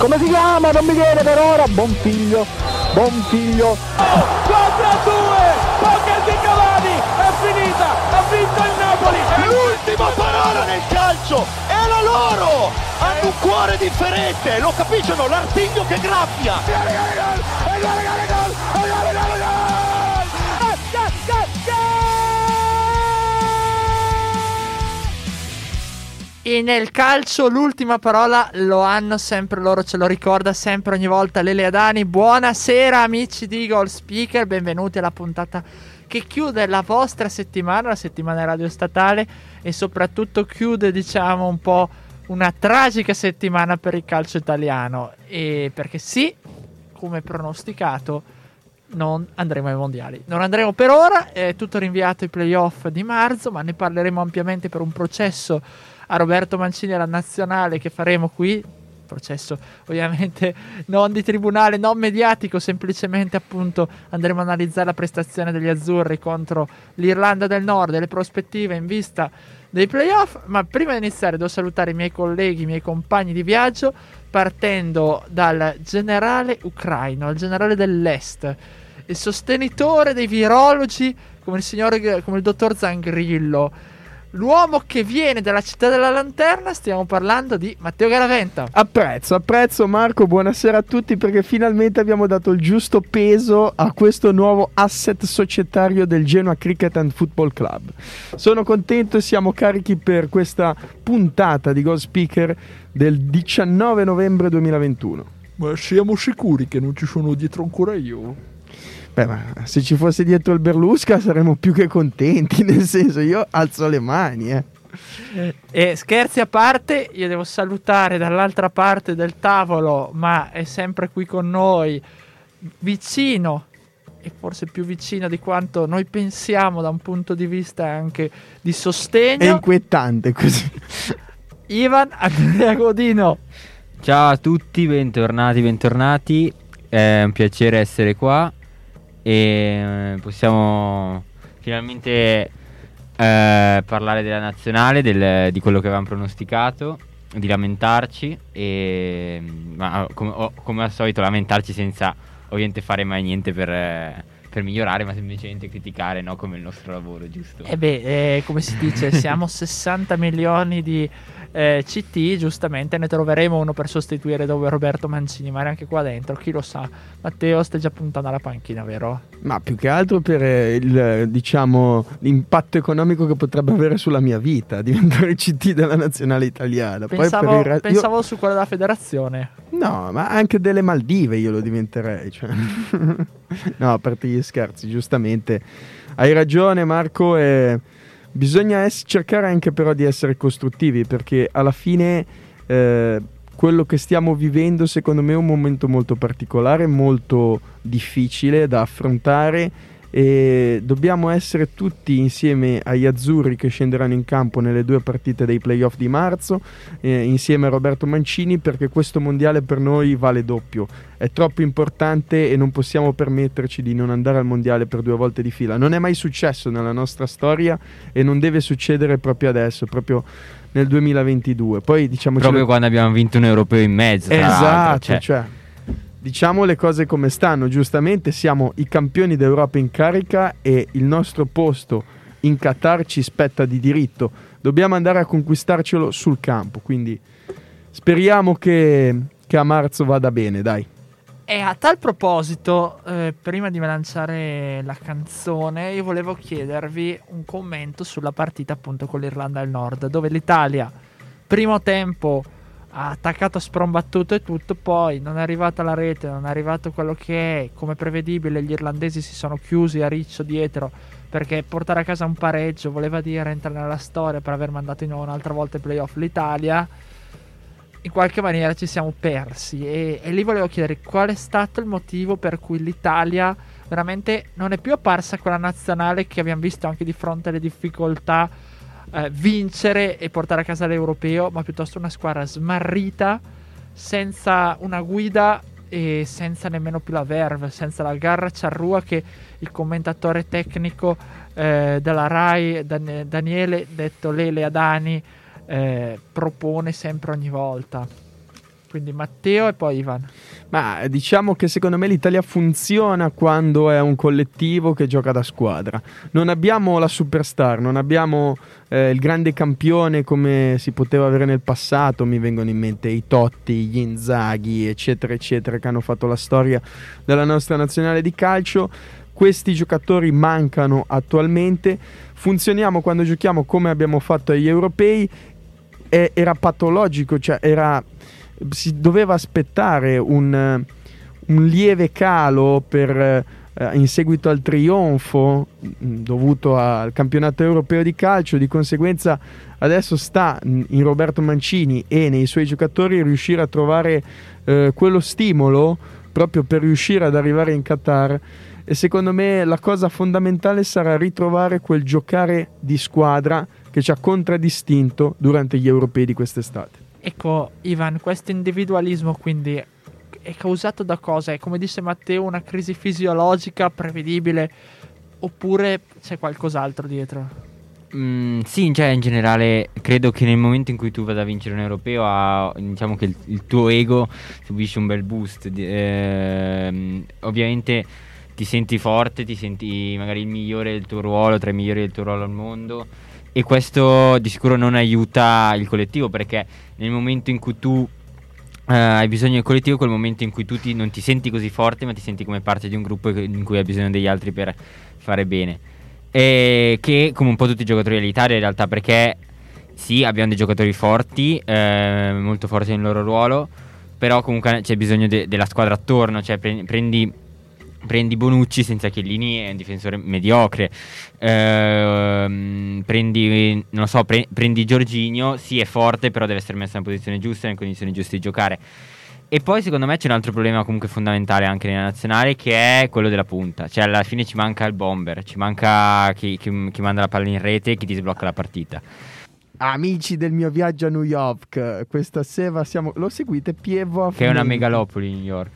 come si chiama? Non mi viene per ora, buon figlio, buon figlio. 4 a 2, poker di Cavani, è finita, ha vinto il Napoli. L'ultima parola nel calcio è la loro! Hanno un cuore differente, lo capiscono, l'artiglio che graffia! E nel calcio l'ultima parola lo hanno sempre loro, ce lo ricorda sempre ogni volta Lele Adani. Buonasera amici di Goal Speaker, benvenuti alla puntata che chiude la vostra settimana, la settimana radio statale e soprattutto chiude diciamo un po' una tragica settimana per il calcio italiano. E perché sì, come pronosticato, non andremo ai mondiali. Non andremo per ora, è tutto rinviato ai playoff di marzo, ma ne parleremo ampiamente per un processo a Roberto Mancini alla nazionale che faremo qui. Processo ovviamente non di tribunale, non mediatico, semplicemente appunto andremo a analizzare la prestazione degli azzurri contro l'Irlanda del Nord e le prospettive in vista dei playoff. Ma prima di iniziare devo salutare i miei colleghi, i miei compagni di viaggio, partendo dal generale ucraino, il generale dell'Est, il sostenitore dei virologi come il signore, come il dottor Zangrillo L'uomo che viene dalla città della lanterna, stiamo parlando di Matteo Garaventa. Apprezzo, apprezzo Marco, buonasera a tutti perché finalmente abbiamo dato il giusto peso a questo nuovo asset societario del Genoa Cricket and Football Club. Sono contento e siamo carichi per questa puntata di Gold Speaker del 19 novembre 2021. Ma siamo sicuri che non ci sono dietro ancora io? Beh, ma se ci fosse dietro il Berlusca saremmo più che contenti, nel senso io alzo le mani, eh. E scherzi a parte, io devo salutare dall'altra parte del tavolo, ma è sempre qui con noi, vicino e forse più vicino di quanto noi pensiamo da un punto di vista anche di sostegno. È inquietante così. Ivan Andrea Godino. Ciao a tutti, bentornati, bentornati. È un piacere essere qua e eh, possiamo finalmente eh, parlare della nazionale, del, di quello che avevamo pronosticato, di lamentarci e ma, come, oh, come, al solito lamentarci senza ovviamente fare mai niente per, per migliorare, ma semplicemente criticare no? come il nostro lavoro, giusto? E eh beh, eh, come si dice, siamo 60 milioni di eh, CT, giustamente ne troveremo uno per sostituire dove Roberto Mancini, ma anche qua dentro, chi lo sa. Matteo stai già puntando alla panchina, vero? Ma più che altro per eh, il, diciamo, l'impatto economico che potrebbe avere sulla mia vita, diventare CT della nazionale italiana. Pensavo, Poi pensavo io... su quella della federazione. No, ma anche delle Maldive io lo diventerei. Cioè. no, a parte gli scherzi, giustamente. Hai ragione Marco e Bisogna es- cercare anche però di essere costruttivi perché alla fine eh, quello che stiamo vivendo secondo me è un momento molto particolare, molto difficile da affrontare e dobbiamo essere tutti insieme agli azzurri che scenderanno in campo nelle due partite dei playoff di marzo, eh, insieme a Roberto Mancini, perché questo mondiale per noi vale doppio. È troppo importante e non possiamo permetterci di non andare al mondiale per due volte di fila. Non è mai successo nella nostra storia e non deve succedere proprio adesso, proprio nel 2022. Poi diciamo proprio quando abbiamo vinto un europeo in mezzo. Esatto, cioè, cioè diciamo le cose come stanno, giustamente siamo i campioni d'Europa in carica e il nostro posto in Qatar ci spetta di diritto, dobbiamo andare a conquistarcelo sul campo, quindi speriamo che, che a marzo vada bene, dai. E a tal proposito, eh, prima di lanciare la canzone, io volevo chiedervi un commento sulla partita appunto con l'Irlanda del Nord, dove l'Italia, primo tempo, ha attaccato sprombattuto e tutto, poi non è arrivata la rete, non è arrivato quello che è, come prevedibile gli irlandesi si sono chiusi a riccio dietro perché portare a casa un pareggio voleva dire entrare nella storia per aver mandato in un'altra volta i playoff l'Italia. In qualche maniera ci siamo persi e, e lì volevo chiedere qual è stato il motivo per cui l'Italia veramente non è più apparsa quella nazionale che abbiamo visto anche di fronte alle difficoltà eh, vincere e portare a casa l'europeo, ma piuttosto una squadra smarrita, senza una guida e senza nemmeno più la verve, senza la garra charrua che il commentatore tecnico eh, della RAI, Dan- Daniele, detto Lele Adani, eh, propone sempre ogni volta. Quindi Matteo e poi Ivan. Ma eh, diciamo che secondo me l'Italia funziona quando è un collettivo che gioca da squadra. Non abbiamo la superstar, non abbiamo eh, il grande campione come si poteva avere nel passato. Mi vengono in mente i Totti, gli Inzaghi, eccetera, eccetera, che hanno fatto la storia della nostra nazionale di calcio. Questi giocatori mancano attualmente. Funzioniamo quando giochiamo come abbiamo fatto agli europei. Era patologico, cioè era si doveva aspettare un, un lieve calo per, eh, in seguito al trionfo mh, dovuto al campionato europeo di calcio, di conseguenza adesso sta mh, in Roberto Mancini e nei suoi giocatori riuscire a trovare eh, quello stimolo proprio per riuscire ad arrivare in Qatar e secondo me la cosa fondamentale sarà ritrovare quel giocare di squadra che ci ha contraddistinto durante gli europei di quest'estate. Ecco, Ivan, questo individualismo quindi è causato da cosa? È come disse Matteo una crisi fisiologica prevedibile oppure c'è qualcos'altro dietro? Mm, sì, cioè in generale credo che nel momento in cui tu vada a vincere un europeo, ha- diciamo che il, il tuo ego subisce un bel boost. ehm, ovviamente ti senti forte, ti senti magari il migliore del tuo ruolo, tra i migliori del tuo ruolo al mondo. E questo di sicuro non aiuta il collettivo perché nel momento in cui tu eh, hai bisogno del collettivo, quel momento in cui tu ti- non ti senti così forte, ma ti senti come parte di un gruppo in cui hai bisogno degli altri per fare bene. E che come un po' tutti i giocatori dell'Italia in realtà, perché sì, abbiamo dei giocatori forti, eh, molto forti nel loro ruolo, però comunque c'è bisogno de- della squadra attorno, cioè pre- prendi, prendi Bonucci senza Chiellini, è un difensore mediocre, Ehm, prendi, non lo so, pre- prendi Giorginio, sì è forte, però deve essere messo nella posizione giusta, nelle condizioni giuste di giocare. E poi secondo me c'è un altro problema comunque fondamentale anche nella nazionale che è quello della punta. Cioè alla fine ci manca il bomber, ci manca chi, chi- chi manda la palla in rete e chi ti sblocca la partita. Amici del mio viaggio a New York, questa sera siamo... Lo seguite? Pievo Che è una megalopoli New York.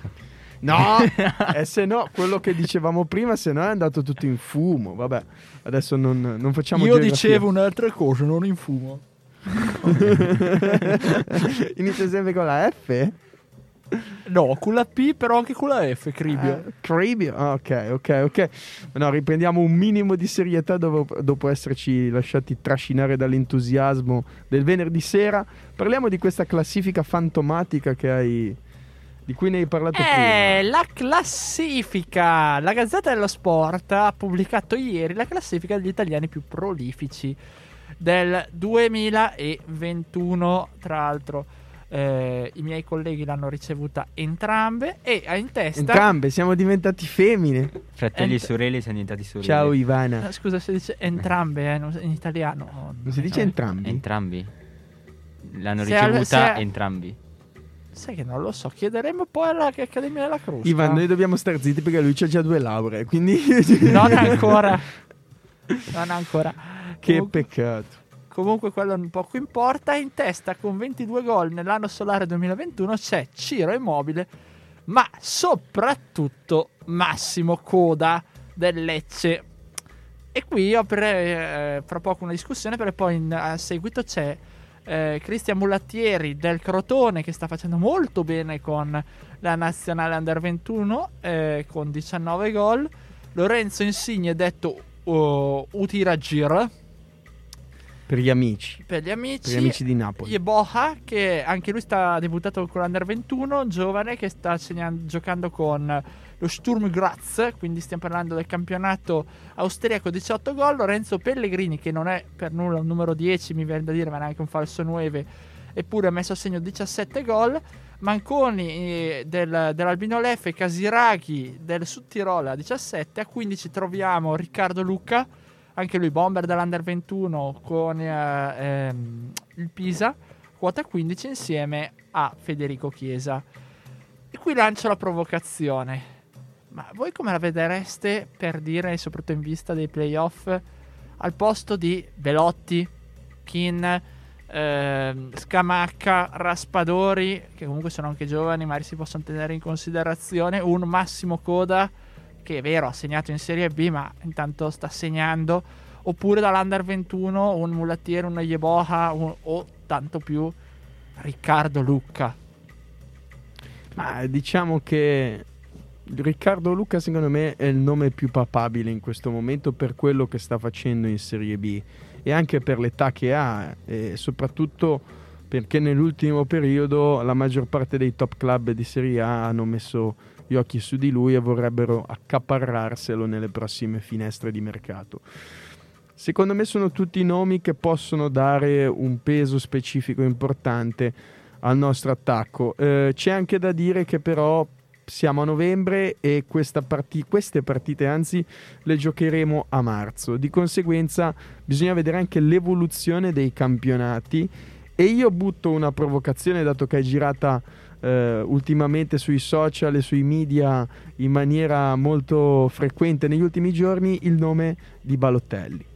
No, e se no, quello che dicevamo prima, se no è andato tutto in fumo. Vabbè, adesso non, non facciamo Io geografia. dicevo un'altra cosa, non in fumo. Inizia sempre con la F? No, con la P, però anche con la F, Cribio. Eh, Cribio? Ah, ok, ok, ok. No, riprendiamo un minimo di serietà dopo, dopo esserci lasciati trascinare dall'entusiasmo del venerdì sera. Parliamo di questa classifica fantomatica che hai... Di cui ne hai parlato Eh, prima. la classifica. La Gazzetta dello Sport ha pubblicato ieri la classifica degli italiani più prolifici del 2021. Tra l'altro, eh, i miei colleghi l'hanno ricevuta entrambe e ha in testa. Entrambe, siamo diventati femmine. Fratelli e Ent- sorelle sono diventati sorelle. Ciao Ivana. Ah, Scusa se dice entrambe eh, in italiano. Non si dice entrambi? Entrambi. L'hanno Se al- ricevuta se- entrambi. Sai che non lo so, chiederemo poi all'Accademia della Crusca. Ivan, noi dobbiamo star zitti perché lui c'ha già due lauree, quindi... Non ancora. Non ancora. che Comunque- peccato. Comunque quello un poco importa. In testa con 22 gol nell'anno solare 2021 c'è Ciro Immobile, ma soprattutto Massimo Coda del Lecce. E qui io aprirei eh, fra poco una discussione perché poi in, a seguito c'è eh, Cristian Mulattieri del Crotone che sta facendo molto bene con la nazionale under 21 eh, con 19 gol. Lorenzo Insigne detto uh, Utiragir Per gli amici. per gli amici. Per gli amici di Napoli. Yeboha, che anche lui sta debuttato con l'Under 21, giovane che sta segnan- giocando con lo Sturm Graz, quindi stiamo parlando del campionato austriaco 18 gol. Lorenzo Pellegrini, che non è per nulla un numero 10, mi viene da dire, ma neanche un falso 9, eppure ha messo a segno 17 gol. Manconi eh, del, dell'Albino Leffe, Casiraghi del Sud Tirol a 17, a 15 troviamo Riccardo Lucca, anche lui bomber dell'Under 21 con eh, ehm, il Pisa, quota 15 insieme a Federico Chiesa. E qui lancio la provocazione. Ma voi come la vedreste per dire, soprattutto in vista dei playoff, al posto di Belotti, Kin, ehm, Scamacca, Raspadori, che comunque sono anche giovani, magari si possono tenere in considerazione, un Massimo Coda, che è vero ha segnato in Serie B, ma intanto sta segnando, oppure dall'Under 21 un Mulattiere, un Yeboha un- o tanto più Riccardo Lucca. Ma diciamo che Riccardo Luca secondo me è il nome più papabile in questo momento per quello che sta facendo in Serie B e anche per l'età che ha e soprattutto perché nell'ultimo periodo la maggior parte dei top club di Serie A hanno messo gli occhi su di lui e vorrebbero accaparrarselo nelle prossime finestre di mercato. Secondo me sono tutti nomi che possono dare un peso specifico importante al nostro attacco. Eh, c'è anche da dire che però siamo a novembre e parti- queste partite anzi le giocheremo a marzo. Di conseguenza bisogna vedere anche l'evoluzione dei campionati e io butto una provocazione dato che è girata eh, ultimamente sui social e sui media in maniera molto frequente negli ultimi giorni il nome di Balottelli.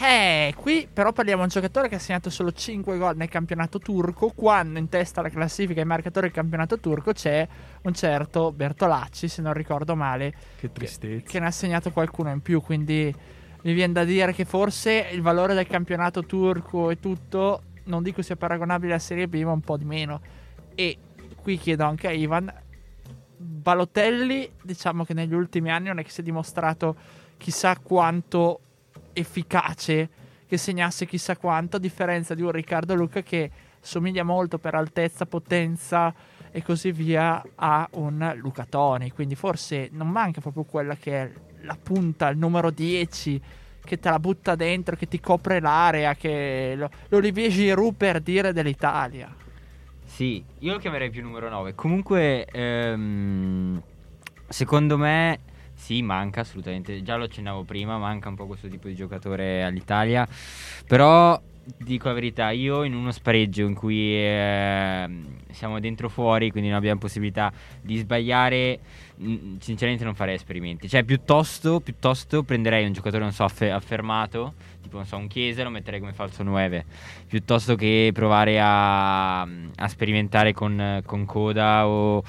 Eh, qui però parliamo di un giocatore che ha segnato solo 5 gol nel campionato turco, quando in testa alla classifica e marcatore del campionato turco c'è un certo Bertolacci, se non ricordo male, che tristezza, che, che ne ha segnato qualcuno in più, quindi mi viene da dire che forse il valore del campionato turco e tutto, non dico sia paragonabile alla Serie B, ma un po' di meno. E qui chiedo anche a Ivan, Balotelli, diciamo che negli ultimi anni non è che si è dimostrato chissà quanto efficace che segnasse chissà quanto, a differenza di un Riccardo Luca che somiglia molto per altezza, potenza e così via a un Luca Toni. Quindi forse non manca proprio quella che è la punta, il numero 10 che te la butta dentro, che ti copre l'area, che lo, l'Olivier Giroud per dire dell'Italia. Sì, io lo chiamerei più numero 9. Comunque, ehm, secondo me sì, manca assolutamente. Già lo accennavo prima, manca un po' questo tipo di giocatore all'Italia. Però dico la verità, io in uno spareggio in cui eh, siamo dentro fuori, quindi non abbiamo possibilità di sbagliare, sinceramente non farei esperimenti. Cioè, piuttosto, piuttosto prenderei un giocatore, non so, aff- affermato, tipo, so, un Chiesa, lo metterei come falso 9, piuttosto che provare a, a sperimentare con, con Coda o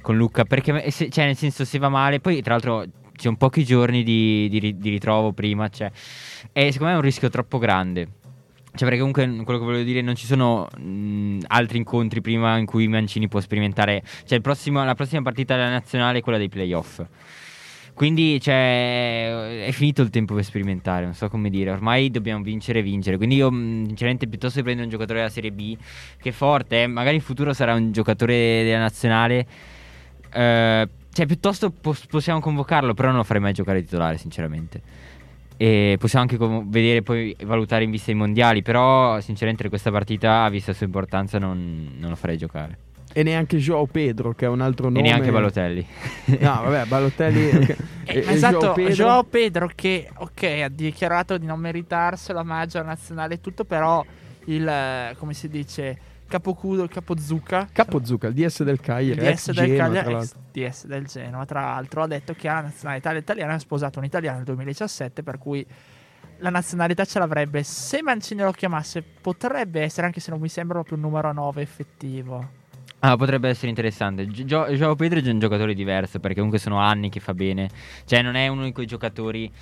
con Luca, perché se, cioè, nel senso se va male, poi tra l'altro ci sono pochi giorni di, di, di ritrovo prima, cioè, e secondo me è un rischio troppo grande. Cioè, perché comunque quello che volevo dire, non ci sono mh, altri incontri prima in cui Mancini può sperimentare. Cioè, prossimo, la prossima partita della nazionale è quella dei playoff. Quindi, cioè, è finito il tempo per sperimentare, non so come dire. Ormai dobbiamo vincere e vincere. Quindi io, sinceramente, piuttosto di prendere un giocatore della Serie B, che è forte, eh, magari in futuro sarà un giocatore della nazionale eh, cioè, piuttosto pos- possiamo convocarlo, però non lo farei mai giocare titolare, sinceramente. E possiamo anche com- vedere poi valutare in vista dei mondiali. Però, sinceramente, questa partita, vista la sua importanza, non, non lo farei giocare. E neanche Joao Pedro, che è un altro nome. E neanche Balotelli. no, vabbè, Balotelli. Okay. eh, e, esatto, Joao Pedro... Joao Pedro, che ok, ha dichiarato di non meritarselo, omaggio nazionale e tutto, però il come si dice Capocudo, Capozucca. Capozucca, il DS del Cagliari. Il DS del Cagliari, ex DS del Genoa, tra l'altro, ha detto che ha la nazionalità italiana, ha sposato un italiano nel 2017, per cui la nazionalità ce l'avrebbe. Se Mancini lo chiamasse, potrebbe essere, anche se non mi sembra proprio un numero 9 effettivo. Ah, potrebbe essere interessante. Gio- Gio- Pedro è un giocatore diverso perché comunque sono anni che fa bene. Cioè, non è uno di quei giocatori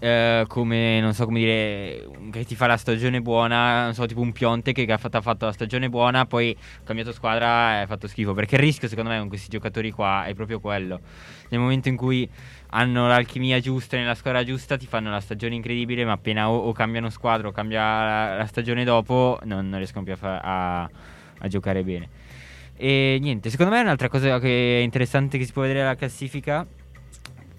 eh, come non so come dire che ti fa la stagione buona non so tipo un Pionte che ha fatto, ha fatto la stagione buona poi ha cambiato squadra e ha fatto schifo perché il rischio secondo me con questi giocatori qua è proprio quello nel momento in cui hanno l'alchimia giusta nella squadra giusta ti fanno la stagione incredibile ma appena o, o cambiano squadra o cambia la, la stagione dopo non, non riescono più a, fa- a, a giocare bene e niente secondo me un'altra cosa che è interessante che si può vedere alla classifica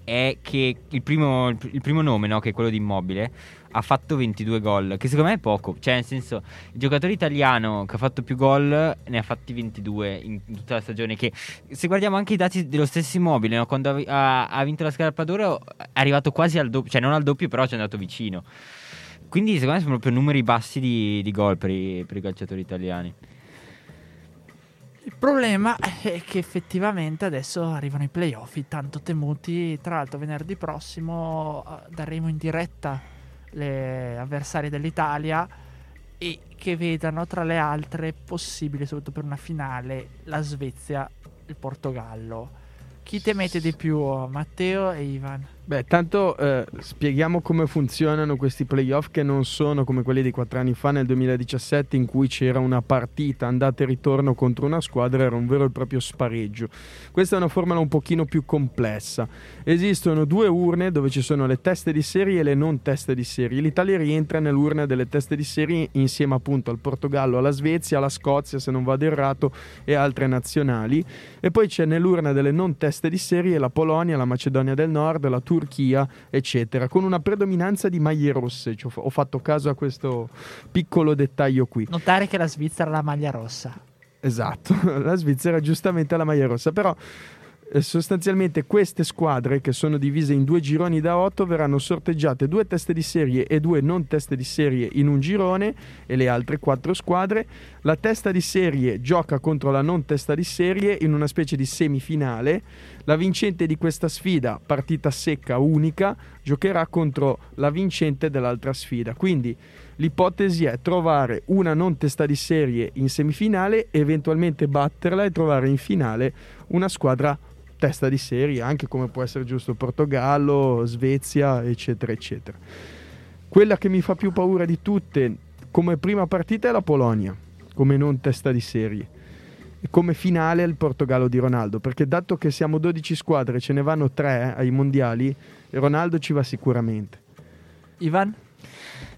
è che il primo, il primo nome, no, che è quello di Immobile, ha fatto 22 gol, che secondo me è poco. Cioè, nel senso, il giocatore italiano che ha fatto più gol ne ha fatti 22 in tutta la stagione. Che se guardiamo anche i dati dello stesso Immobile, no, quando ha, ha, vinto la scarpa d'oro è arrivato quasi al doppio, cioè non al doppio, però ci è andato vicino. Quindi, secondo me, sono proprio numeri bassi di, di gol per per i calciatori italiani. Il problema è che effettivamente adesso arrivano i playoff, tanto temuti. Tra l'altro, venerdì prossimo uh, daremo in diretta le avversarie dell'Italia e che vedano tra le altre possibili, soprattutto per una finale, la Svezia e il Portogallo. Chi temete di più, Matteo e Ivan? Beh, tanto eh, spieghiamo come funzionano questi playoff che non sono come quelli di quattro anni fa nel 2017 in cui c'era una partita andata e ritorno contro una squadra, era un vero e proprio spareggio. Questa è una formula un pochino più complessa. Esistono due urne dove ci sono le teste di serie e le non teste di serie. L'Italia rientra nell'urna delle teste di serie insieme appunto al Portogallo, alla Svezia, alla Scozia, se non vado errato, e altre nazionali. E poi c'è nell'urna delle non teste di serie la Polonia, la Macedonia del Nord, la Turchia Turchia, eccetera, con una predominanza di maglie rosse. Cioè, ho fatto caso a questo piccolo dettaglio qui. Notare che la Svizzera ha la maglia rossa. Esatto, la Svizzera giustamente ha la maglia rossa, però sostanzialmente queste squadre che sono divise in due gironi da 8 verranno sorteggiate due teste di serie e due non teste di serie in un girone e le altre quattro squadre. La testa di serie gioca contro la non testa di serie in una specie di semifinale. La vincente di questa sfida, partita secca unica, giocherà contro la vincente dell'altra sfida. Quindi l'ipotesi è trovare una non testa di serie in semifinale, eventualmente batterla e trovare in finale una squadra testa di serie, anche come può essere giusto Portogallo, Svezia, eccetera, eccetera. Quella che mi fa più paura di tutte come prima partita è la Polonia, come non testa di serie. E come finale è il Portogallo di Ronaldo, perché dato che siamo 12 squadre, ce ne vanno 3 ai mondiali, Ronaldo ci va sicuramente. Ivan?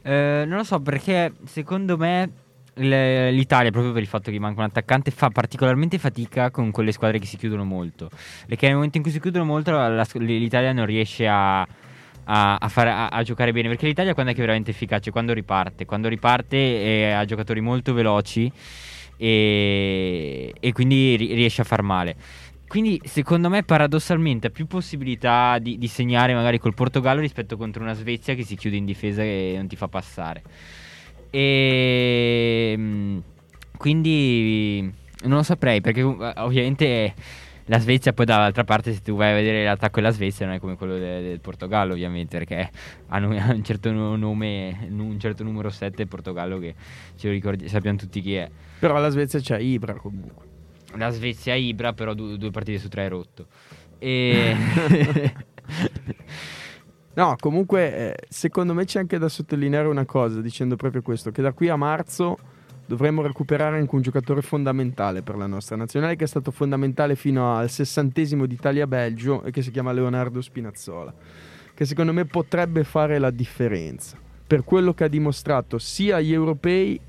Eh, non lo so perché secondo me l'Italia, proprio per il fatto che manca un attaccante, fa particolarmente fatica con quelle squadre che si chiudono molto. Perché nel momento in cui si chiudono molto, la- l'Italia non riesce a, a, a fare- a- giocare bene. Perché l'Italia quando è che è veramente efficace? Quando riparte. Quando riparte ha giocatori molto veloci e, e quindi ri- riesce a far male. Quindi secondo me paradossalmente ha più possibilità di, di segnare magari col Portogallo rispetto contro una Svezia che si chiude in difesa e non ti fa passare. E mm, quindi non lo saprei perché eh, ovviamente la Svezia poi dall'altra parte se tu vai a vedere l'attacco della Svezia non è come quello de- del Portogallo ovviamente perché hanno un certo no- nome, un certo numero 7 il Portogallo che ce lo ricordi, sappiamo tutti chi è. Però la Svezia c'è Ibra comunque. La Svezia Ibra, però du- due partite su tre è rotto. E... No, comunque, eh, secondo me c'è anche da sottolineare una cosa, dicendo proprio questo, che da qui a marzo dovremmo recuperare anche un giocatore fondamentale per la nostra nazionale, che è stato fondamentale fino al sessantesimo d'Italia-Belgio e che si chiama Leonardo Spinazzola, che secondo me potrebbe fare la differenza per quello che ha dimostrato sia agli europei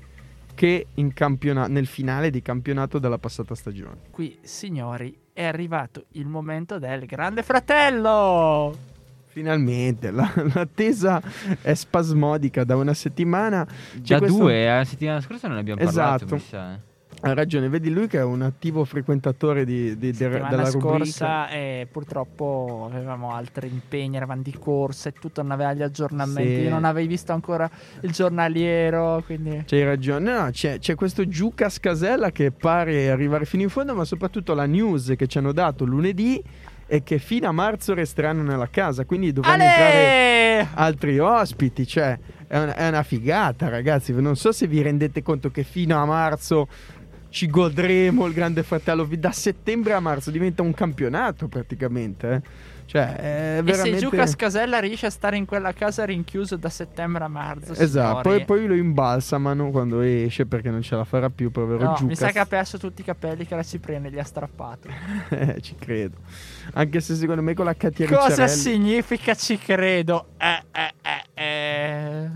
che campiona- nel finale di campionato della passata stagione. Qui, signori, è arrivato il momento del grande fratello. Finalmente, la- l'attesa è spasmodica da una settimana. C'è Già questo- due, eh, la settimana scorsa non abbiamo parlato. Esatto. mi sa, eh. Ha ragione, vedi lui che è un attivo frequentatore di, di- de- Settimana della rubrica. scorsa eh, purtroppo avevamo altri impegni, eravamo di corsa e tutto, non aveva gli aggiornamenti, Sì. non avevi visto ancora il giornaliero, quindi... C'hai ragione, no, no, c'è, c'è questo Giucas Casella che pare arrivare fino in fondo, ma soprattutto la news che ci hanno dato lunedì è che fino a marzo resteranno nella casa, quindi dovranno entrare Ale! altri ospiti, cioè è una, è una figata ragazzi, non so se vi rendete conto che fino a marzo ci godremo il Grande Fratello, da settembre a marzo diventa un campionato praticamente, eh. Cioè è E veramente... se Giucas Casella riesce a stare in quella casa rinchiuso da settembre a marzo, Esatto, poi, poi lo imbalsamano quando esce perché non ce la farà più, povero No, Giucas. mi sa che ha perso tutti i capelli che la Cipriani gli ha strappato. Eh, ci credo. Anche se secondo me con la Katia Cosa Ricciarelli- significa ci credo? Eh, eh, eh, eh.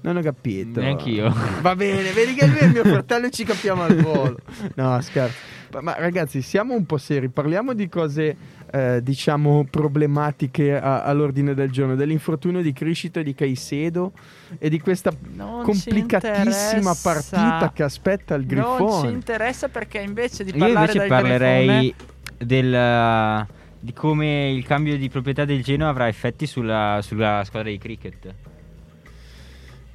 Non ho capito. Neanch'io. Va bene, vedi che lui è il mio fratello e ci capiamo al volo. No, scherzo. Ma, ragazzi, siamo un po' seri. Parliamo di cose, eh, diciamo, problematiche a- all'ordine del giorno. Dell'infortunio di Criscito e di Caicedo e di questa Non complicatissima partita che aspetta il Non ci Grifone. interessa perché invece di Io parlare invece del parlerei Grifone- del, di come il cambio di proprietà del Genoa avrà effetti sulla, sulla squadra di cricket.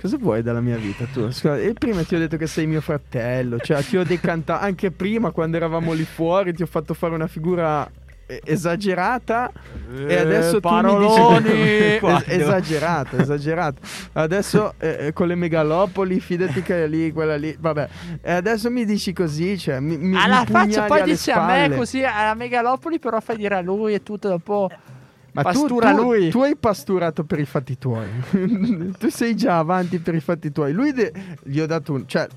Cosa vuoi dalla mia vita tu? Scusa, e prima ti ho detto che sei mio fratello, cioè ti ho decantato anche prima quando eravamo lì fuori, ti ho fatto fare una figura eh, esagerata e adesso tu paroloni! dici Quando? Es- esagerato, esagerato. Adesso eh, eh, con le megalopoli, fidati che è lì, quella lì, vabbè. E adesso mi dici così, cioè mi, mi alla mi faccia poi alle dice a me spalle. così alla megalopoli però fai dire a lui e tutto dopo Ma tu- Pastura tu, lui. Tu hai pasturato per i fatti tuoi. tu sei già avanti per i fatti tuoi. Lui de- gli ho dato un. Cioè,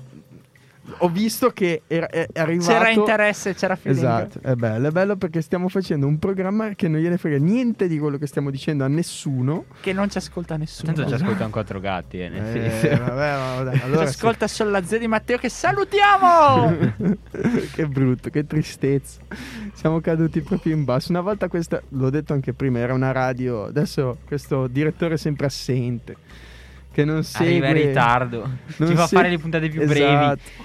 ho visto che era, è arrivato. C'era interesse, c'era feeling. Esatto, è bello, è bello perché stiamo facendo un programma che non gliene frega niente di quello che stiamo dicendo a nessuno. Che non ci ascolta nessuno. Tanto ci ascoltano quattro gatti, eh, nel Eh, senso. vabbè, Ci allora se- ascolta solo la zia di Matteo che salutiamo! che brutto, che tristezza. Siamo caduti proprio in basso. Una volta questa, l'ho detto anche prima, era una radio. Adesso questo direttore è sempre assente. Che non segue. Arriva in ritardo. non Ci fa se- fare le puntate più brevi. Esatto, esatto.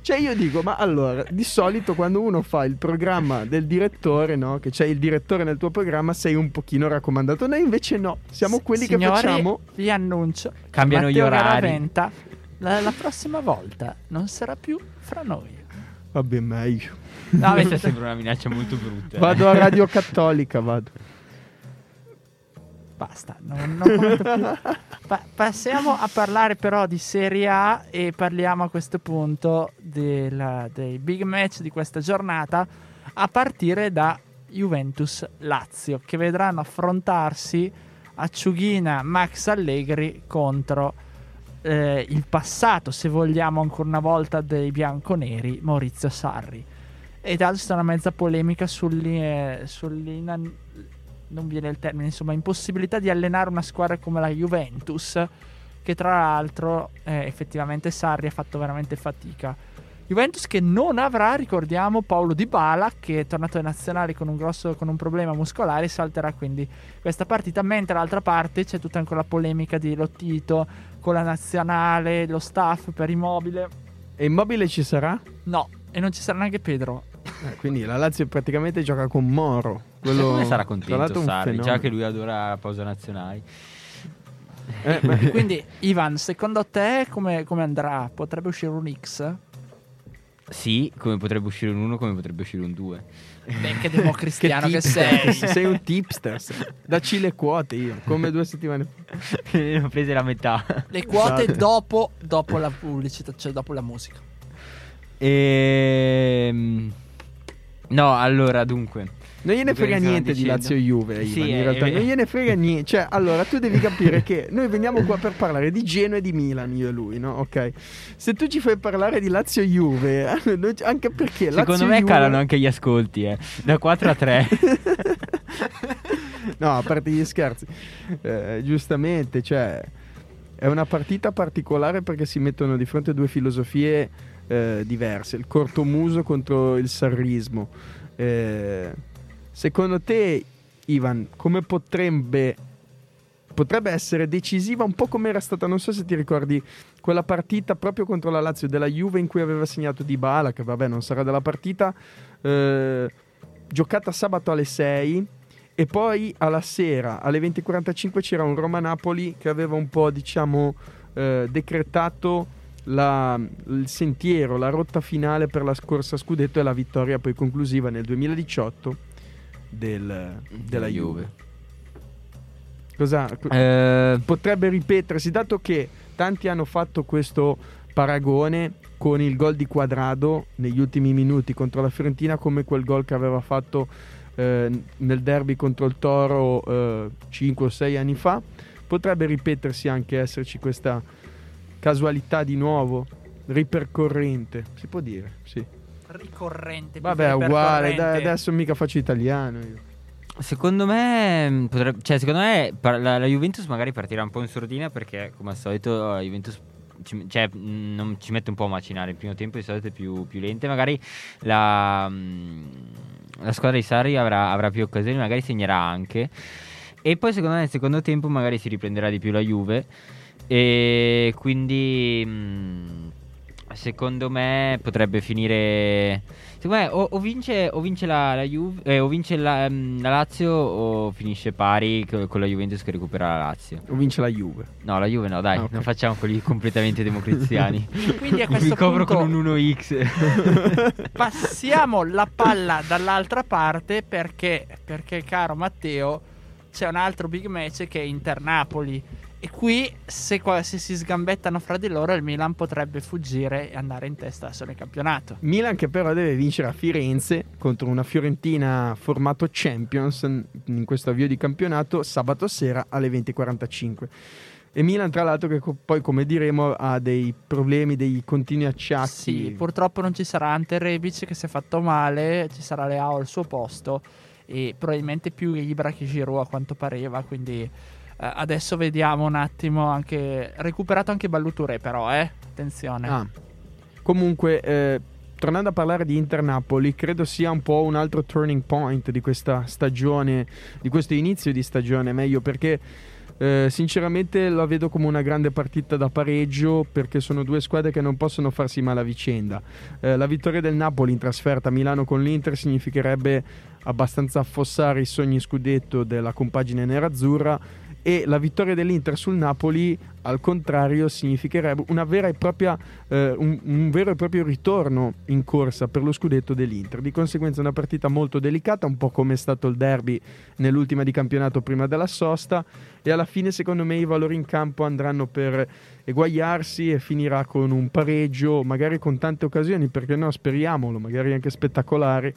Cioè io dico, ma allora, di solito quando uno fa il programma del direttore, no? Che c'è il direttore nel tuo programma, sei un pochino raccomandato. Noi invece no, siamo quelli Signori, che facciamo... Vi annuncio. Cambiano gli Matteo orari. Garaventa, la, la prossima volta non sarà più fra noi. Vabbè, meglio. No, Questa sembra una minaccia molto brutta. eh. Vado a Radio Cattolica, vado. Basta, non, non commento più. Pa- passiamo a parlare però di Serie A e parliamo a questo punto della- dei big match di questa giornata a partire da Juventus-Lazio che vedranno affrontarsi Acciughina Max Allegri contro eh, il passato, se vogliamo ancora una volta, dei bianconeri Maurizio Sarri. E l'altro c'è una mezza polemica sull'i- sull'inan- non viene il termine, insomma, impossibilità di allenare una squadra come la Juventus, che tra l'altro eh, effettivamente Sarri ha fatto veramente fatica. Juventus che non avrà, ricordiamo, Paolo Di Bala che è tornato ai nazionali con un, grosso, con un problema muscolare e salterà quindi questa partita, mentre dall'altra parte c'è tutta ancora la polemica di Lottito con la nazionale, lo staff per Immobile. E Immobile ci sarà? No, e non ci sarà neanche Pedro. Eh, quindi la Lazio praticamente gioca con Moro. Quello, Come sarà contento un Sarri? Già che lui adora la pausa nazionali. Eh, Quindi, Ivan, secondo te come, come andrà? Potrebbe uscire un X? Sì, come potrebbe uscire un 1, come potrebbe uscire un 2. Beh, che democristiano che, tipster, sei. sei un tipster. Dacci le quote io, come due settimane fa. ne ho prese la metà. Le quote Esatto. dopo, dopo la pubblicità, cioè dopo la musica. Ehm... No, allora, dunque. Non gliene frega niente di dicendo? Lazio e Juve, Sì, Ivan, in eh, realtà eh. non gliene frega niente. Cioè, allora, tu devi capire che noi veniamo qua per parlare di Genoa e di Milan, io e lui, no? Ok. Se tu ci fai parlare di Lazio Juve, eh, anche perché Lazio Secondo me Juve... calano anche gli ascolti, eh. Da 4 a 3. no, a parte gli scherzi. Eh, giustamente, cioè, è una partita particolare perché si mettono di fronte a due filosofie eh, diverse. Il cortomuso contro il sarrismo. Eh, secondo te, Ivan, come potrebbe... Potrebbe essere decisiva un po' come era stata, non so se ti ricordi, quella partita proprio contro la Lazio della Juve in cui aveva segnato Di Bala, che vabbè non sarà della partita, eh, giocata sabato alle 6 e poi alla sera alle 20.45 c'era un Roma-Napoli che aveva un po' diciamo eh, decretato la- il sentiero, la rotta finale per la scorsa scudetto e la vittoria poi conclusiva nel 2018 del- della Juve. Cosa Eh, potrebbe ripetersi, dato che tanti hanno fatto questo paragone con il gol di Quadrado negli ultimi minuti contro la Fiorentina come quel gol che aveva fatto eh, nel derby contro il Toro 5 o 6 anni fa, potrebbe ripetersi anche esserci questa casualità di nuovo ripercorrente, si può dire, sì. Ricorrente. Vabbè, uguale, dai, adesso mica faccio italiano io. secondo me mh, potrebbe, cioè secondo me la, la Juventus magari partirà un po' in sordina perché come al solito la Juventus ci, cioè, mh, non ci mette un po' a macinare il primo tempo di solito è più, più lente magari la, mh, la squadra di Sarri avrà, avrà più occasioni magari segnerà anche e poi secondo me nel secondo tempo magari si riprenderà di più la Juve e quindi mh, secondo me potrebbe finire secondo me o, o vince, o vince la, la Juve eh, o vince la, mm, la Lazio o finisce pari co- con la Juventus che recupera la Lazio O vince la Juve. no la Juve no dai Ah, ok. non facciamo quelli completamente democristiani Quindi a mi questo copro punto con un 1x passiamo la palla dall'altra parte perché, perché caro Matteo, c'è un altro big match che è Inter-Napoli E qui, se, se si sgambettano fra di loro, il Milan potrebbe fuggire e andare in testa solo in campionato. Milan che però deve vincere a Firenze contro una Fiorentina formato Champions in questo avvio di campionato sabato sera alle 20.45. E Milan tra l'altro che co- poi come diremo ha dei problemi, dei continui acciacchi. Sì, purtroppo non ci sarà Ante Rebic che si è fatto male, ci sarà Leao al suo posto e probabilmente più Ibra che Giroud a quanto pareva, quindi adesso vediamo un attimo anche recuperato anche Balluture però, eh. Attenzione. Ah. Comunque, eh, tornando a parlare di Inter-Napoli, credo sia un po' un altro turning point di questa stagione, di questo inizio di stagione, meglio perché eh, sinceramente la vedo come una grande partita da pareggio perché sono due squadre che non possono farsi male a vicenda. Eh, la vittoria del Napoli in trasferta a Milano con l'Inter significherebbe abbastanza affossare i sogni scudetto della compagine nerazzurra e la vittoria dell'Inter sul Napoli al contrario significherebbe propria, eh, un, un, vero e proprio ritorno in corsa per lo scudetto dell'Inter. Di conseguenza una partita molto delicata un po' come è stato il derby nell'ultima di campionato prima della sosta e alla fine secondo me i valori in campo andranno per eguagliarsi e finirà con un pareggio magari con tante occasioni perché no speriamolo magari anche spettacolari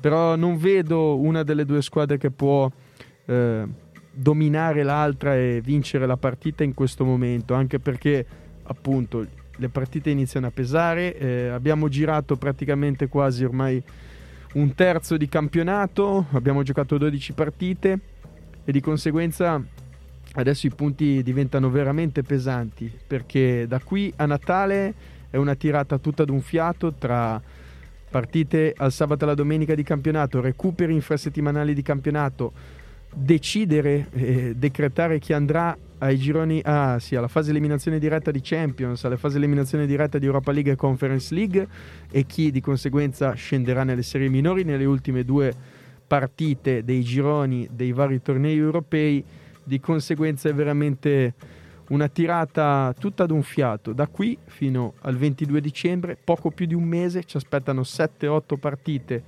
però non vedo una delle due squadre che può eh, dominare l'altra e vincere la partita in questo momento, anche perché appunto le partite iniziano a pesare, eh, abbiamo girato praticamente quasi ormai un terzo di campionato, abbiamo giocato 12 partite e di conseguenza adesso i punti diventano veramente pesanti perché da qui a Natale è una tirata tutta ad un fiato tra partite al sabato e alla domenica di campionato, recuperi infrasettimanali di campionato, decidere e decretare chi andrà ai gironi ah, sì, alla fase eliminazione diretta di Champions, alla fase eliminazione diretta di Europa League e Conference League e chi di conseguenza scenderà nelle serie minori nelle ultime due partite dei gironi dei vari tornei europei. Di conseguenza è veramente una tirata tutta ad un fiato. Da qui fino al 22 dicembre, poco più di un mese, ci aspettano 7-8 partite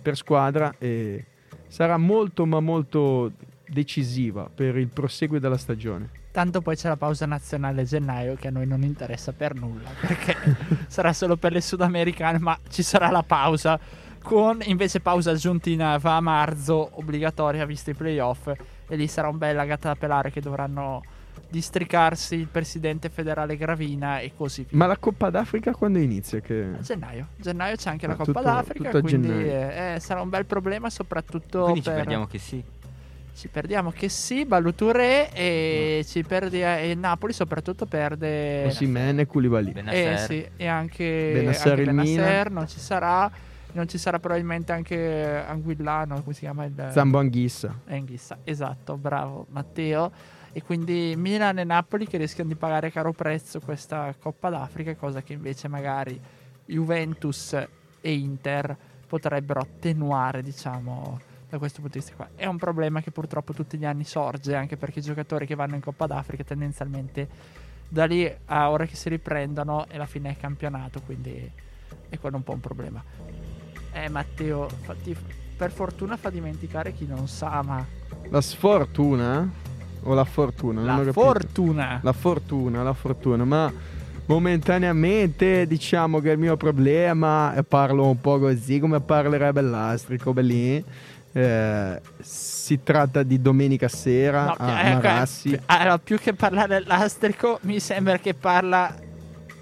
per squadra e sarà molto ma molto decisiva per il proseguo della stagione. Tanto poi c'è la pausa nazionale a gennaio che a noi non interessa per nulla perché sarà solo per le sudamericane, ma ci sarà la pausa con invece pausa aggiuntina va a marzo obbligatoria visto i playoff e lì sarà un bella gatta da pelare che dovranno districarsi il presidente federale Gravina e così via. Ma la Coppa d'Africa quando inizia? Che... A gennaio. gennaio c'è anche la Ah, Coppa tutto- d'Africa, tutto quindi gennaio. eh, sarà un bel problema soprattutto Quindi ci per... perdiamo che sì. Ci perdiamo che sì, Baluture e ci perdi e il Napoli soprattutto perde Osimhen e Koulibaly. eh, sì, e anche Benasser anche il Benasser non ci sarà non ci sarà probabilmente anche Anguillano come si chiama il Zambo Anghissa. Enghissa, esatto, bravo Matteo. E quindi Milan e Napoli che rischiano di pagare caro prezzo questa Coppa d'Africa, cosa che invece magari Juventus e Inter potrebbero attenuare, diciamo, da questo punto di vista qua. È un problema che purtroppo tutti gli anni sorge, anche perché i giocatori che vanno in Coppa d'Africa tendenzialmente da lì a ora che si riprendono è la fine del campionato, quindi è quello un po' un problema. Eh Matteo, fatti- per fortuna fa dimenticare chi non sa, ma La sfortuna? O la fortuna? Non la capito. fortuna. La fortuna, la fortuna, ma momentaneamente diciamo che il mio problema, e parlo un po' così come parlerebbe l'astrico Bellini, eh, si tratta di domenica sera No, a ecco, Marassi. eh, allora, più che parlare dell'astrico, mi sembra che parla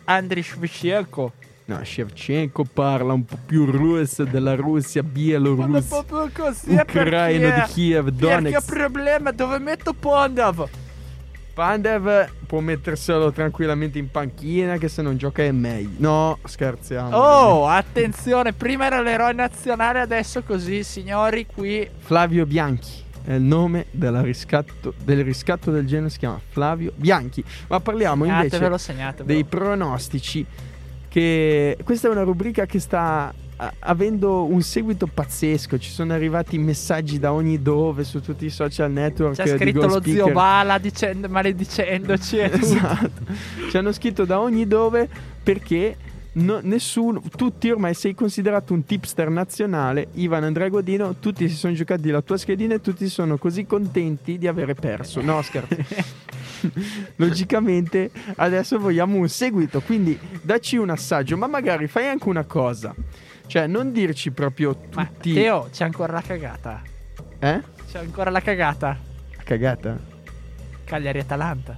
Andriy Shevchenko. No, Shevchenko parla un po' più russo della Russia, Bielorussia, proprio così è Ucraina di perché- Kiev, Perché Donetsk. problema? Dove metto Pondav? Pandev può metterselo tranquillamente in panchina che se non gioca è meglio. No, scherziamo. Oh, attenzione, prima era l'eroe nazionale, adesso così, signori, qui Flavio Bianchi è il nome riscatto, del riscatto del genere, si chiama Flavio Bianchi. Ma parliamo invece segnatevelo. dei pronostici. Che questa è una rubrica che sta avendo un seguito pazzesco. Ci sono arrivati messaggi da ogni dove su tutti i social network. C'è scritto lo Speaker. zio Bala dicendo, maledicendoci. Esatto. Ci hanno scritto da ogni dove perché no- nessuno, tutti ormai sei considerato un tipster nazionale. Ivan Andrea Godino, tutti si sono giocati la tua schedina e tutti sono così contenti di avere perso. No, scherzo. logicamente adesso vogliamo un seguito, quindi dacci un assaggio, ma magari fai anche una cosa. Cioè, non dirci proprio Ma tutti... Teo, c'è ancora la cagata. Eh? C'è ancora la cagata. Cagata? Cagliari-Atalanta.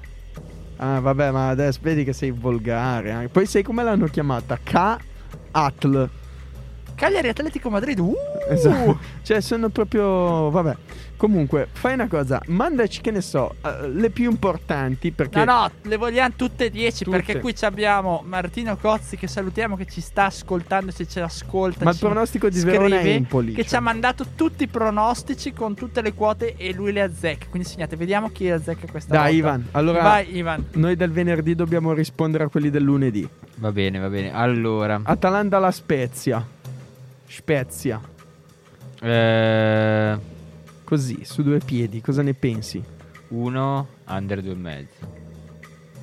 Ah, vabbè, ma adesso vedi che sei volgare. eh. Poi sai come l'hanno chiamata? K-Atl. Cagliari-Atletico Madrid. Uh! Esatto. Cioè, sono proprio. Vabbè. Comunque, fai una cosa. Mandaci, che ne so, eh, le più importanti. Perché. No, no, le vogliamo tutte e dieci Tutte. perché qui ci abbiamo Martino Cozzi che salutiamo che ci sta ascoltando se ce l'ascolta. Ma il pronostico di scrive, Verona e Empoli. Che cioè. ci ha mandato tutti i pronostici con tutte le quote e lui le azzecca. Quindi segnate, vediamo chi azzecca questa Dai, volta. Ivan. Allora, Vai Ivan. noi del venerdì dobbiamo rispondere a quelli del lunedì. Va bene, va bene. Allora, Atalanta la Spezia. Spezia. eh, Così, su due piedi. Cosa ne pensi? uno under due e mezzo.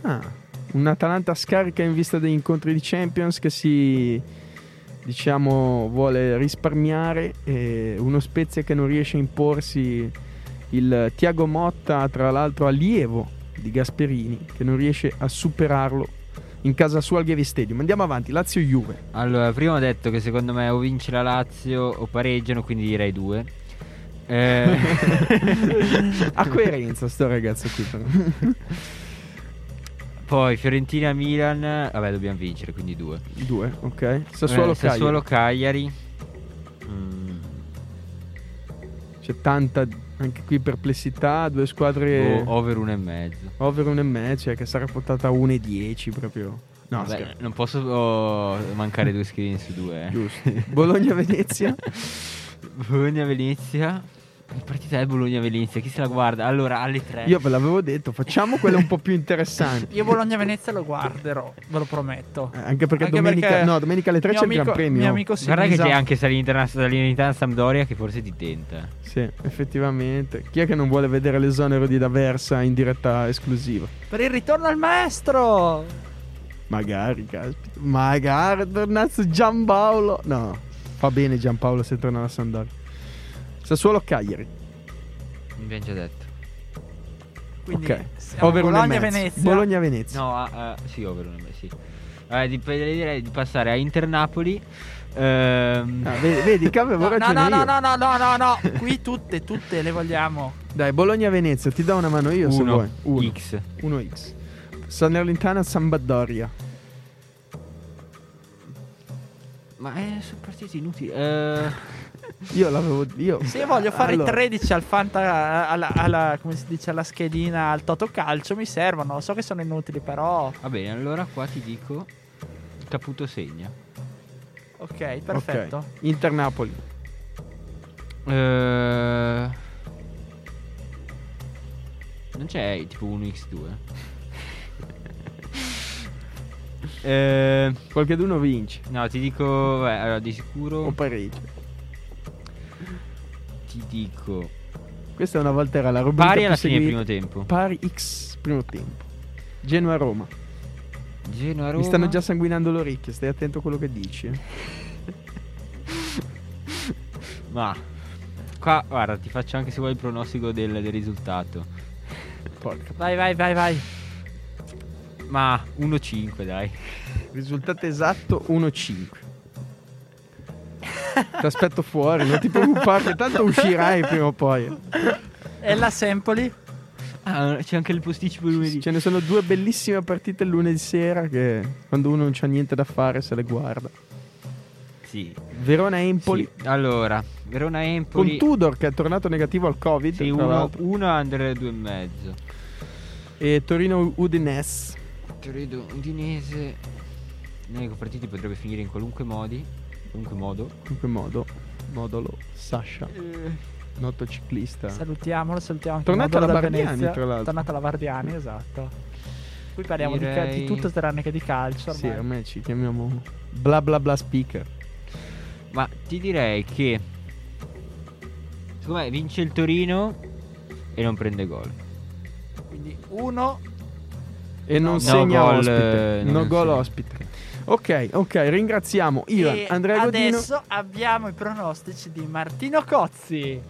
Ah, un Atalanta scarica in vista degli incontri di Champions che si diciamo vuole risparmiare e uno Spezia che non riesce a imporsi il Tiago Motta tra l'altro allievo di Gasperini che non riesce a superarlo in casa sua al Ghevi Stadium andiamo avanti Lazio Juve Allora, prima ho detto che secondo me o vince la Lazio o pareggiano, quindi direi due. Eh, ha coerenza sto ragazzo qui però. poi Fiorentina-Milan, vabbè dobbiamo vincere, quindi due. due ok Sassuolo Eh, Cagliari Sassuolo Cagliari. Mm, c'è tanta anche qui perplessità due squadre boh, over uno e mezzo. over un e mezzo cioè che sarà portata a 1,10 proprio no Vabbè, non posso oh, mancare due screen su due. eh. Giusto. Bologna-Venezia. Bologna-Venezia. La partita è Bologna-Venezia, chi se la guarda? Allora, alle tre. Io ve l'avevo detto, facciamo quelle un po' più interessanti. Io Bologna-Venezia lo guarderò, ve lo prometto. Eh, Anche perché Anche domenica, perché no, domenica alle 3 mio c'è il amico- Gran Premio. Mio amico Guarda che c'è anche Salernitana, Salernitana Sampdoria che forse ti tenta. Sì, effettivamente. Chi è che non vuole vedere l'esonero di D'Aversa in diretta esclusiva? Per il ritorno al maestro. Magari, caspita. Magari tornasse Giampaolo. No, fa bene Giampaolo se torna alla Sampdoria. Sassuolo Cagliari. Mi abbiamo già detto. Quindi ok. Over un e mezzo. Bologna-Venezia. Bologna-Venezia. No, ah, sì, over una sì. Vabbè, di- direi di passare a Inter-Napoli. Ehm, Ah, vedi, vedi che avevo No, no, ragione no, no, io. no, no, no, no, no. Qui tutte, tutte le vogliamo. Dai, Bologna-Venezia, ti do una mano io se uno, vuoi. Uno. X. 1x. Salernitana Sampdoria. Ma eh, sono partite inutili. Eh, Io l'avevo. Io. Se io voglio fare Allora, i 13 al Fanta, alla, alla- come si dice, alla schedina al Toto Calcio mi servono. So che sono inutili, però. va bene, allora qua ti dico Caputo segna. Ok, perfetto. Ok. Inter Napoli. Eh, non c'è tipo 1x2. Eh, Qualcheduno vince. no, ti dico, vabbè, allora, di O sicuro pareggio. ti dico Questa una volta era la rubrica pari alla fine del primo tempo. Pari X primo tempo. Genoa Roma. Genoa Roma. Mi stanno già sanguinando le orecchie, stai attento a quello che dici. Ma qua guarda, ti faccio anche se vuoi il pronostico del, del risultato. Porca. Vai, vai, vai, vai. Ma 1-5, dai. Risultato esatto 1-5. Ti aspetto fuori, non ti preoccupare, tanto uscirai prima o poi. E la Sempoli? Ah, c'è anche il posticipo lunedì. Ce ne sono due bellissime partite lunedì sera che quando uno non c'ha niente da fare se le guarda. Sì. Verona Empoli Sì. Allora, Verona con Empoli. Tudor che è tornato negativo al Covid Sì, uno, uno under 2,5. e Torino Udinese. Credo Udinese. Nelle partite potrebbe finire in qualunque modi. Qualunque modo. Che modo? Modolo Sasha, noto ciclista. Salutiamolo, salutiamo Tornato alla Bardiani, Venezia. tra l'altro. Tornato alla Bardiani, esatto. Qui parliamo di, Direi- di tutto tranne che di calcio. Sì, ormai. ormai ci chiamiamo bla bla bla speaker. Ma ti direi che. Secondo me vince il Torino e non prende gol. Quindi uno E non No segna gol, ospite. eh, no non gol ospite. Ok, ok, ringraziamo Ivan, E Andrea Godino. adesso abbiamo i pronostici di Martino Cozzi.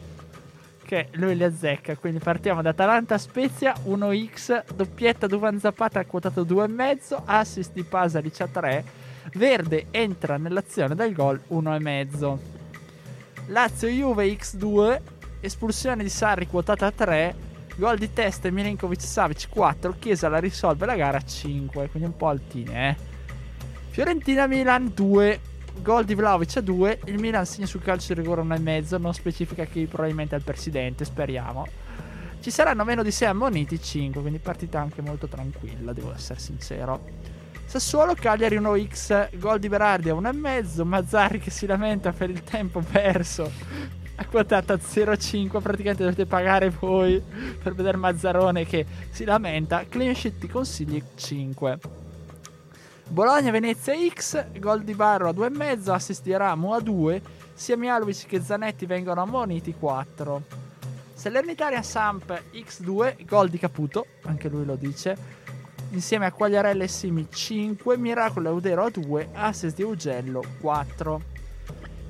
perché lui li azzecca. Quindi partiamo da Atalanta Spezia 1x, doppietta Duvan Zapata quotato 2,5, assist di Pasalic a 3. Verde entra nell'azione del gol 1,5. Lazio Juve X2, espulsione di Sarri quotata a 3, gol di testa Milinkovic Savic 4, Chiesa la risolve la gara a 5, quindi un po' altine, eh. Fiorentina Milan 2, gol di Vlaovic a 2, il Milan segna sul calcio di rigore 1,5, non specifica chi probabilmente è il presidente, speriamo. Ci saranno meno di 6 ammoniti, 5, quindi partita anche molto tranquilla, devo essere sincero. Sassuolo Cagliari 1x, gol di Berardi a 1,5, Mazzarri che si lamenta per il tempo perso. A quotata 0,5, praticamente dovete pagare voi per vedere Mazzarone che si lamenta. Clean sheet ti consigli 5. Bologna Venezia X, gol di Barro a 2,5, assist di Ramo a 2, sia Mialovic che Zanetti vengono ammoniti 4. Salernitaria Samp X2, gol di Caputo, anche lui lo dice, insieme a Quagliarella e Simi 5, Miracolo Eudero a 2, assist di Ugello 4.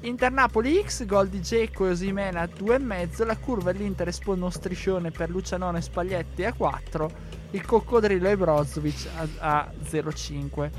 Inter Napoli X, gol di Geco e Osimena a 2,5, la curva dell'Inter espone uno striscione per Lucianone e Spaglietti a 4, il coccodrillo e Brozovic a, a 0,5.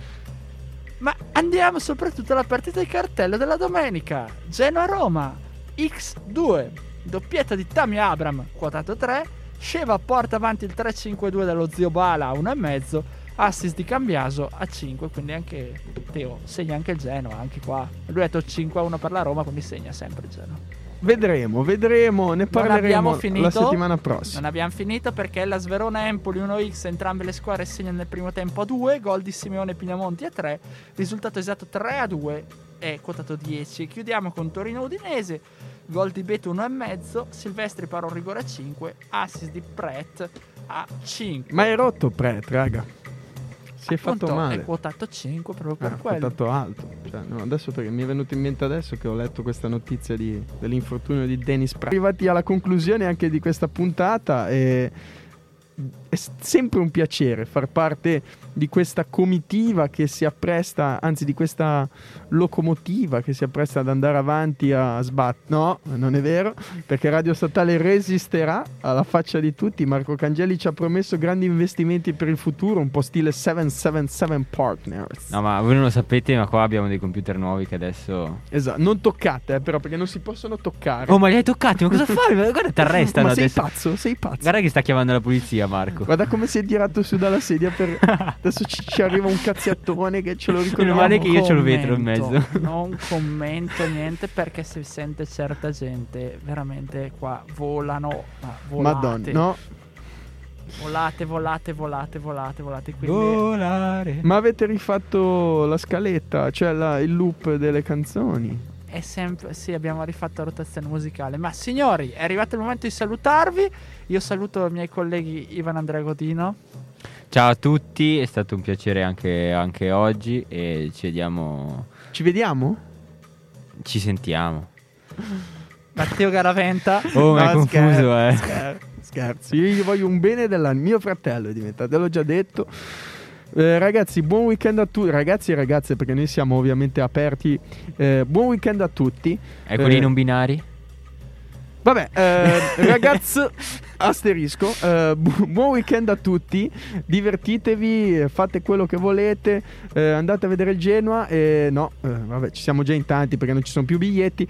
Ma andiamo soprattutto alla partita di cartello della domenica, Genoa-Roma X2, doppietta di Tami Abram, quotato 3, Sceva porta avanti il 3-5-2 dello zio Bala a 1,5. Assist di Cambiaso a 5. Quindi anche Teo segna anche il Genoa. Anche qua. Lui ha detto 5-1 per la Roma. Quindi segna sempre il Genoa. Vedremo, vedremo, ne parleremo finito. la settimana prossima. Non abbiamo finito perché la Sverona Empoli 1x, entrambe le squadre segnano nel primo tempo a 2, gol di Simeone Pinamonti a 3, risultato esatto 3 a 2 è quotato 10. Chiudiamo con Torino Udinese, gol di Beto 1,5, Silvestri para un rigore a 5, assist di Pret a 5. Ma è rotto Pret, raga. Si è fatto male. È quotato 5 proprio per Ah, quello. quotato alto. Cioè, no, adesso perché mi è venuto in mente adesso che ho letto questa notizia di- dell'infortunio di Dennis Pratt. Arrivati alla conclusione anche di questa puntata e è sempre un piacere far parte di questa comitiva che si appresta, anzi di questa locomotiva che si appresta ad andare avanti a sbattere. No, non è vero, perché Radio Statale resisterà alla faccia di tutti. Marco Cangeli ci ha promesso grandi investimenti per il futuro, un po' stile 777 Partners. No, ma voi non lo sapete, ma qua abbiamo dei computer nuovi che adesso. Esatto, non toccate, eh, però, perché non si possono toccare. Oh, ma li hai toccati? Ma cosa fai? Guarda, ti arrestano Ma sei adesso. pazzo, sei pazzo. Guarda che sta chiamando la polizia, Marco. Guarda come si è tirato su dalla sedia per... Adesso ci, ci arriva un cazziattone che ce lo Meno ricordiamo. male che io c'ho il vetro in commento, mezzo. Non commento niente perché si sente certa gente veramente qua volano. Ma volate, Madonna, no. volate, volate, volate, volate, volate. Quindi Volare. Ma avete rifatto la scaletta, cioè la- il loop delle canzoni. è sempre. Sì, abbiamo rifatto la rotazione musicale. Ma signori, è arrivato il momento di salutarvi. Io saluto i miei colleghi Ivan Andrea Godino. Ciao a tutti, è stato un piacere anche, anche oggi e ci vediamo, Ci vediamo? ci sentiamo. Matteo Garaventa. Oh, mi hai No, confuso, scherzo, eh. scherzo, Scherzo, io gli voglio un bene della mio fratello è diventato, te l'ho già detto. Eh, ragazzi, buon weekend a tutti. Ragazzi e ragazze, perché noi siamo ovviamente aperti. Eh, buon weekend a tutti. E quelli Eh, non binari? Vabbè, eh, ragazzi, asterisco. eh, bu- buon weekend a tutti. Divertitevi, fate quello che volete. eh, andate a vedere il Genoa. E no, eh, vabbè, ci siamo già in tanti perché non ci sono più biglietti.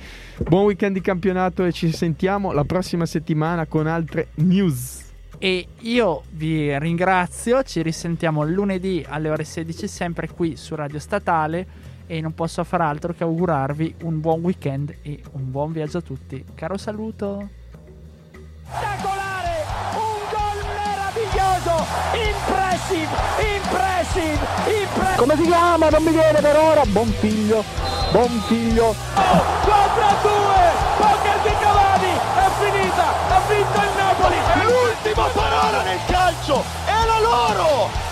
Buon weekend di campionato e ci sentiamo la prossima settimana con altre news. E io vi ringrazio, ci risentiamo lunedì alle ore 16 sempre qui su Radio Statale e non posso far altro che augurarvi un buon weekend e un buon viaggio a tutti. Caro saluto. spettacolare, un gol meraviglioso, impressive, impressive, impressive. Come si chiama? Non mi viene per ora. Buon figlio. Buon figlio. Contra due, poker di Cavani, è finita, ha vinto il Napoli. È l'ultima parola nel calcio, è la loro!